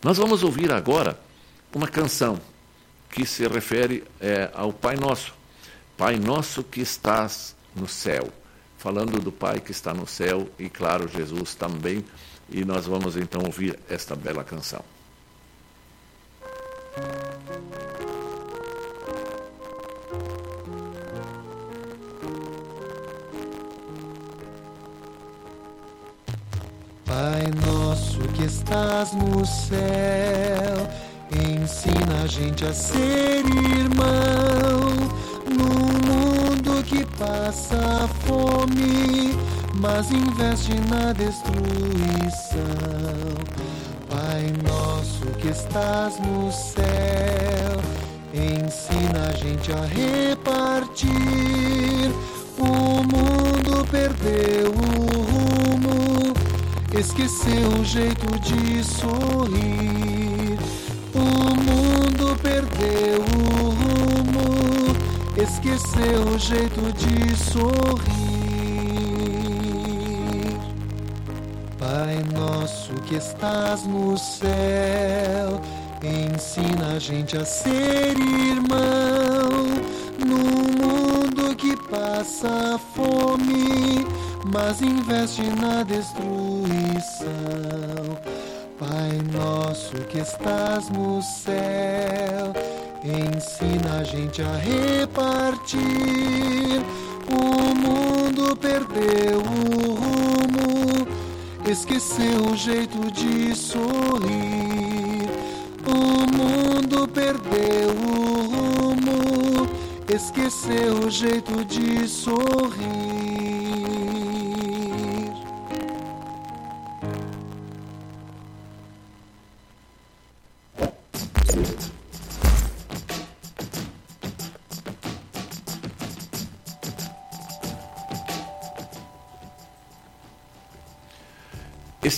Nós vamos ouvir agora uma canção que se refere é, ao Pai Nosso. Pai Nosso que estás no céu. Falando do Pai que está no céu e, claro, Jesus também. E nós vamos então ouvir esta bela canção. Pai nosso que estás no céu, ensina a gente a ser irmão passa fome, mas investe na destruição. Pai nosso que estás no céu, ensina a gente a repartir. O mundo perdeu o rumo esqueceu o jeito de sorrir. O jeito de sorrir. Pai nosso que estás no céu, ensina a gente a ser irmão. Num mundo que passa fome, mas investe na destruição. Pai nosso que estás no céu, ensina a gente a repartir. O mundo perdeu o rumo esqueceu o jeito de sorrir. O mundo perdeu o rumo, esqueceu o jeito de sorrir.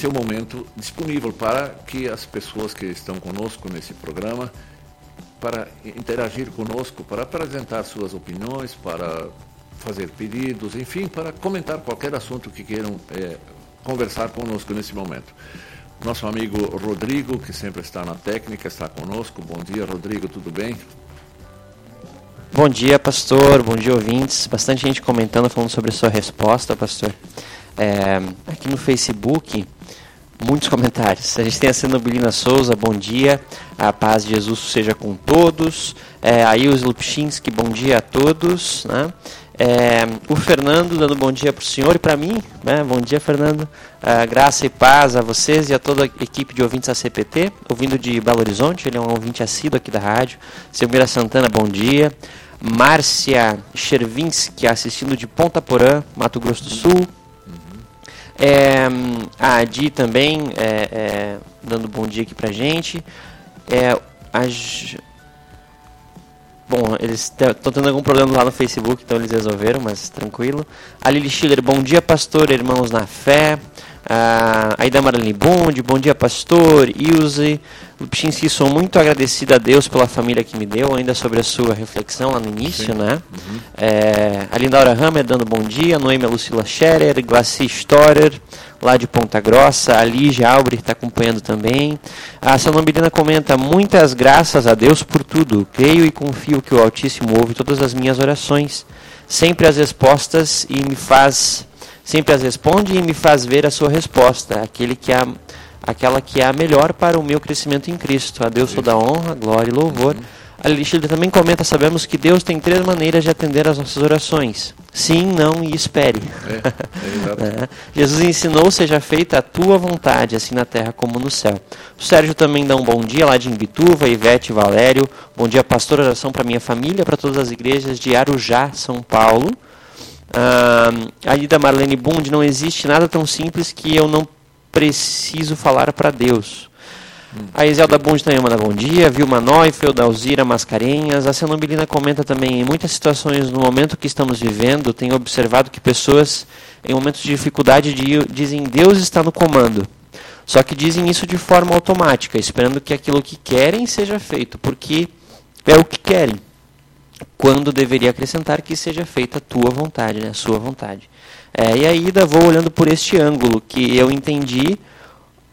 O momento disponível para que as pessoas que estão conosco nesse programa, para interagir conosco, para apresentar suas opiniões, para fazer pedidos, enfim, para comentar qualquer assunto que queiram é, conversar conosco nesse momento. Nosso amigo Rodrigo, que sempre está na técnica, está conosco. Bom dia, Rodrigo, tudo bem? Bom dia, pastor. Bom dia, ouvintes. Bastante gente comentando, falando sobre a sua resposta, pastor. É, aqui no Facebook, muitos comentários. A gente tem a Senobilina Souza, bom dia. A paz de Jesus seja com todos. É, a Ilse Lupchinski, bom dia a todos. Né? É, o Fernando dando bom dia para o senhor e para mim. Né? Bom dia, Fernando. Graça e paz a vocês e a toda a equipe de ouvintes da CPT, ouvindo de Belo Horizonte. Ele é um ouvinte assíduo aqui da rádio. Silmira Santana, bom dia. Márcia Chervinski, assistindo de Ponta Porã, Mato Grosso do Sul. É, a Adi também é, é, dando bom dia aqui pra gente. É, as... Bom, eles estão tendo algum problema lá no Facebook, então eles resolveram, mas tranquilo. A Lili Schiller, bom dia, pastor, irmãos na fé. Ah, Aida Marlene Bond, bom dia, pastor. Ilse Lupchinski, sou muito agradecida a Deus pela família que me deu, ainda sobre a sua reflexão lá no início, Sim. né? Uhum. É, a Lindaura Hammer dando bom dia, Noêmia Lucila Scherer, Glaci Storer, lá de Ponta Grossa, a Lígia Albrecht está acompanhando também. A Sanobilina comenta, muitas graças a Deus por tudo, creio e confio que o Altíssimo ouve todas as minhas orações, sempre as respostas e me faz sempre as responde e me faz ver a sua resposta, aquele que é, aquela que é a melhor para o meu crescimento em Cristo. A Deus toda honra, glória e louvor. Uhum. A Lixilda também comenta, sabemos que Deus tem três maneiras de atender as nossas orações. Sim, não e espere. É, é, é. Jesus ensinou, seja feita a tua vontade, assim na terra como no céu. O Sérgio também dá um bom dia lá de Imbituva, Ivete, Valério. Bom dia, pastor, oração para minha família, para todas as igrejas de Arujá, São Paulo. Uh, ali da Marlene Bund, não existe nada tão simples que eu não preciso falar para Deus. A Iselda Bund também manda bom dia. Vilma Neufeld, Alzira Mascarenhas. A Senobilina comenta também: em muitas situações, no momento que estamos vivendo, tenho observado que pessoas, em momentos de dificuldade, dizem Deus está no comando. Só que dizem isso de forma automática, esperando que aquilo que querem seja feito, porque é o que querem quando deveria acrescentar que seja feita a tua vontade, né, a sua vontade. É, e aí ainda vou olhando por este ângulo que eu entendi,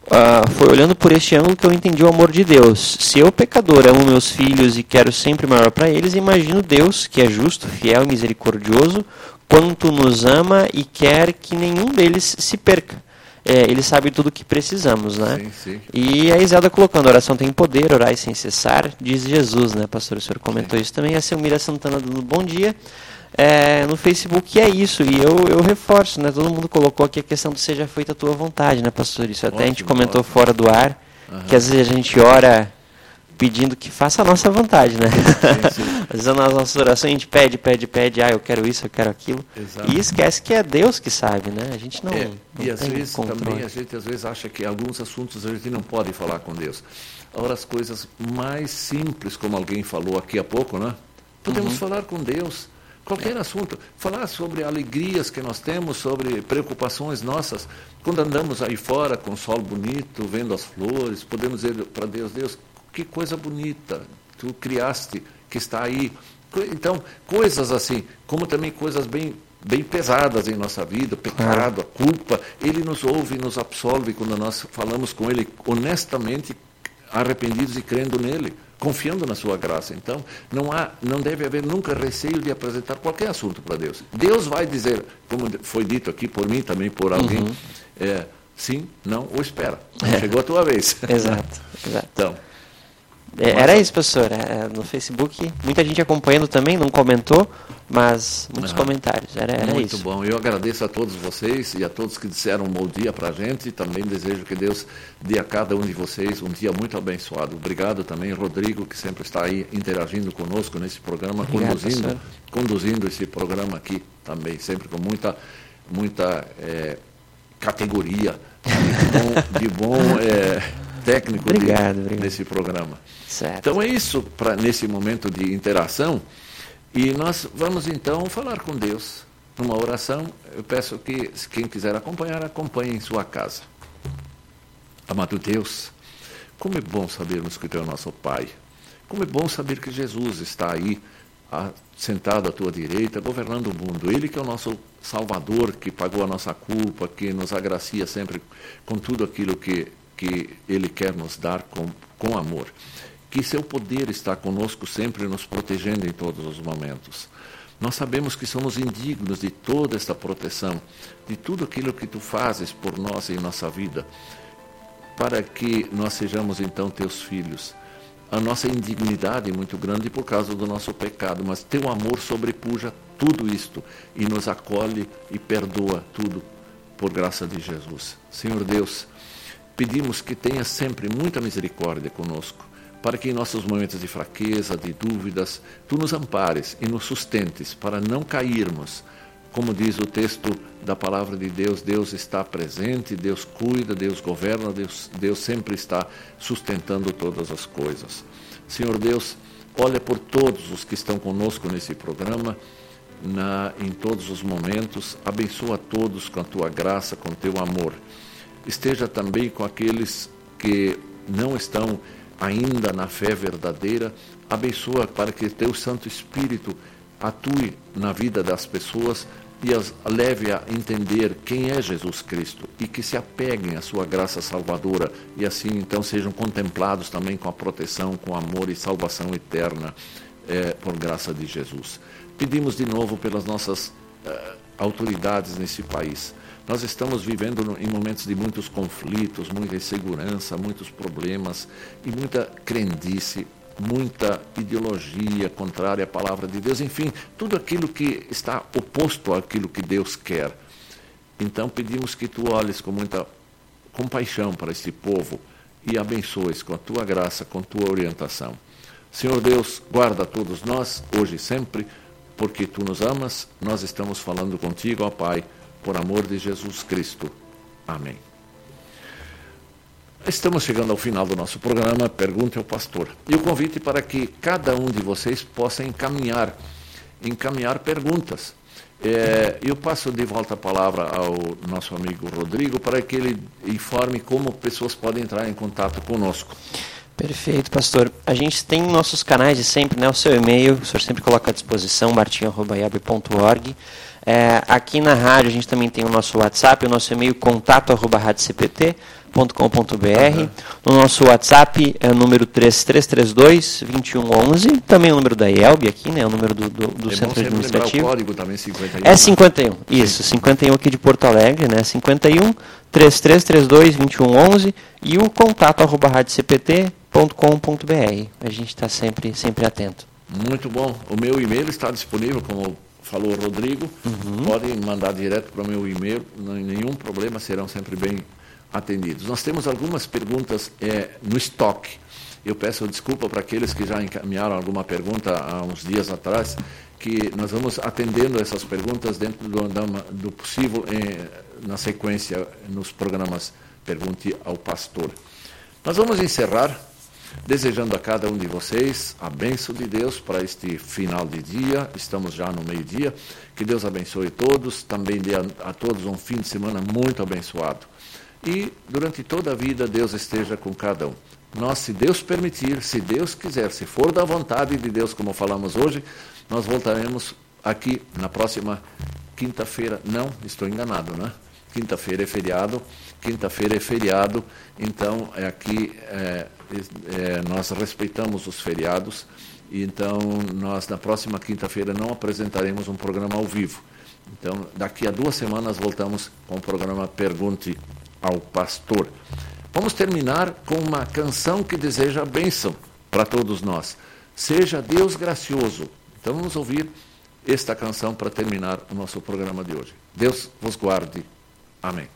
uh, foi olhando por este ângulo que eu entendi o amor de Deus. Se eu, pecador, amo meus filhos e quero sempre maior para eles, imagino Deus, que é justo, fiel e misericordioso, quanto nos ama e quer que nenhum deles se perca é, ele sabe tudo o que precisamos, né? Sim, sim. E a Iselda colocando, oração tem poder, orai sem cessar, diz Jesus, né, pastor? O senhor comentou sim. isso também. A Selmira Santana dando bom dia. É, no Facebook é isso, e eu, eu reforço, né? Todo mundo colocou aqui a questão do seja feita a tua vontade, né, pastor? Isso até ótimo, a gente comentou ótimo. fora do ar, uhum. que às vezes a gente ora pedindo que faça a nossa vontade, né? Sim, sim. Às vezes nas nossas orações a gente pede, pede, pede, ah, eu quero isso, eu quero aquilo. Exato. E esquece que é Deus que sabe, né? A gente não. É, não e às vezes controle. também a gente às vezes acha que alguns assuntos a gente não pode falar com Deus. Agora as coisas mais simples, como alguém falou aqui há pouco, né? Podemos uhum. falar com Deus. Qualquer é. assunto. Falar sobre alegrias que nós temos, sobre preocupações nossas. Quando andamos aí fora com o sol bonito, vendo as flores, podemos dizer para Deus, Deus, que coisa bonita. tu criaste, que está aí. Então, coisas assim, como também coisas bem bem pesadas em nossa vida, o pecado, a culpa, ele nos ouve e nos absolve quando nós falamos com ele honestamente, arrependidos e crendo nele, confiando na sua graça. Então, não há, não deve haver nunca receio de apresentar qualquer assunto para Deus. Deus vai dizer, como foi dito aqui por mim também por alguém, uhum. é, sim, não ou espera. É. Chegou a tua vez. Exato. exato. Então, é, era isso, professor. É, no Facebook, muita gente acompanhando também, não comentou, mas muitos comentários. Era, era Muito isso. bom. Eu agradeço a todos vocês e a todos que disseram um bom dia para a gente. Também desejo que Deus dê a cada um de vocês um dia muito abençoado. Obrigado também, Rodrigo, que sempre está aí interagindo conosco nesse programa, Obrigado, conduzindo, conduzindo esse programa aqui também, sempre com muita, muita é, categoria de bom, de bom é, técnico obrigado, de, obrigado. nesse programa. Certo. Então é isso para nesse momento de interação. E nós vamos então falar com Deus numa oração. Eu peço que quem quiser acompanhar, acompanhe em sua casa. Amado Deus, como é bom sabermos que Tu é o nosso Pai. Como é bom saber que Jesus está aí, sentado à tua direita, governando o mundo. Ele que é o nosso Salvador, que pagou a nossa culpa, que nos agracia sempre com tudo aquilo que que Ele quer nos dar com, com amor. Que seu poder está conosco sempre, nos protegendo em todos os momentos. Nós sabemos que somos indignos de toda esta proteção, de tudo aquilo que tu fazes por nós em nossa vida, para que nós sejamos então teus filhos. A nossa indignidade é muito grande por causa do nosso pecado, mas teu amor sobrepuja tudo isto e nos acolhe e perdoa tudo por graça de Jesus. Senhor Deus, Pedimos que tenha sempre muita misericórdia conosco, para que em nossos momentos de fraqueza, de dúvidas, tu nos ampares e nos sustentes para não cairmos. Como diz o texto da palavra de Deus, Deus está presente, Deus cuida, Deus governa, Deus, Deus sempre está sustentando todas as coisas. Senhor Deus, olha por todos os que estão conosco nesse programa, na, em todos os momentos, abençoa todos com a tua graça, com o teu amor esteja também com aqueles que não estão ainda na fé verdadeira. Abençoa para que teu Santo Espírito atue na vida das pessoas e as leve a entender quem é Jesus Cristo e que se apeguem à sua graça salvadora e assim então sejam contemplados também com a proteção, com amor e salvação eterna é, por graça de Jesus. Pedimos de novo pelas nossas uh, autoridades nesse país nós estamos vivendo em momentos de muitos conflitos, muita insegurança, muitos problemas e muita crendice, muita ideologia contrária à palavra de Deus, enfim, tudo aquilo que está oposto àquilo que Deus quer. Então pedimos que tu olhes com muita compaixão para este povo e abençoes com a tua graça, com a tua orientação. Senhor Deus, guarda todos nós, hoje e sempre, porque tu nos amas, nós estamos falando contigo, ó Pai por amor de Jesus Cristo. Amém. Estamos chegando ao final do nosso programa Pergunte ao Pastor. E o convite para que cada um de vocês possa encaminhar, encaminhar perguntas. É, eu passo de volta a palavra ao nosso amigo Rodrigo para que ele informe como pessoas podem entrar em contato conosco. Perfeito, pastor. A gente tem nossos canais de sempre, né? O seu e-mail, o senhor sempre coloca à disposição, martinho.org. É, aqui na rádio a gente também tem o nosso WhatsApp, o nosso e-mail contato arroba uhum. No nosso WhatsApp é o número 3332-2111. Também o número da IELB aqui, né? O número do, do, do é centro administrativo. O código também 51. É 51, né? isso, 51 aqui de Porto Alegre, né? 51 3332 2111 e o contato arroba A gente está sempre, sempre atento. Muito bom. O meu e-mail está disponível como falou o Rodrigo, uhum. podem mandar direto para o meu e-mail, nenhum problema, serão sempre bem atendidos. Nós temos algumas perguntas é, no estoque. Eu peço desculpa para aqueles que já encaminharam alguma pergunta há uns dias atrás, que nós vamos atendendo essas perguntas dentro do, do possível é, na sequência nos programas Pergunte ao Pastor. Nós vamos encerrar Desejando a cada um de vocês a bênção de Deus para este final de dia. Estamos já no meio-dia. Que Deus abençoe todos. Também dê a, a todos um fim de semana muito abençoado. E durante toda a vida, Deus esteja com cada um. nós, se Deus permitir, se Deus quiser, se for da vontade de Deus, como falamos hoje, nós voltaremos aqui na próxima quinta-feira. Não, estou enganado, né? Quinta-feira é feriado. Quinta-feira é feriado, então é aqui é, é, nós respeitamos os feriados. Então nós na próxima quinta-feira não apresentaremos um programa ao vivo. Então daqui a duas semanas voltamos com o programa Pergunte ao Pastor. Vamos terminar com uma canção que deseja bênção para todos nós. Seja Deus gracioso. Então vamos ouvir esta canção para terminar o nosso programa de hoje. Deus vos guarde. Amém.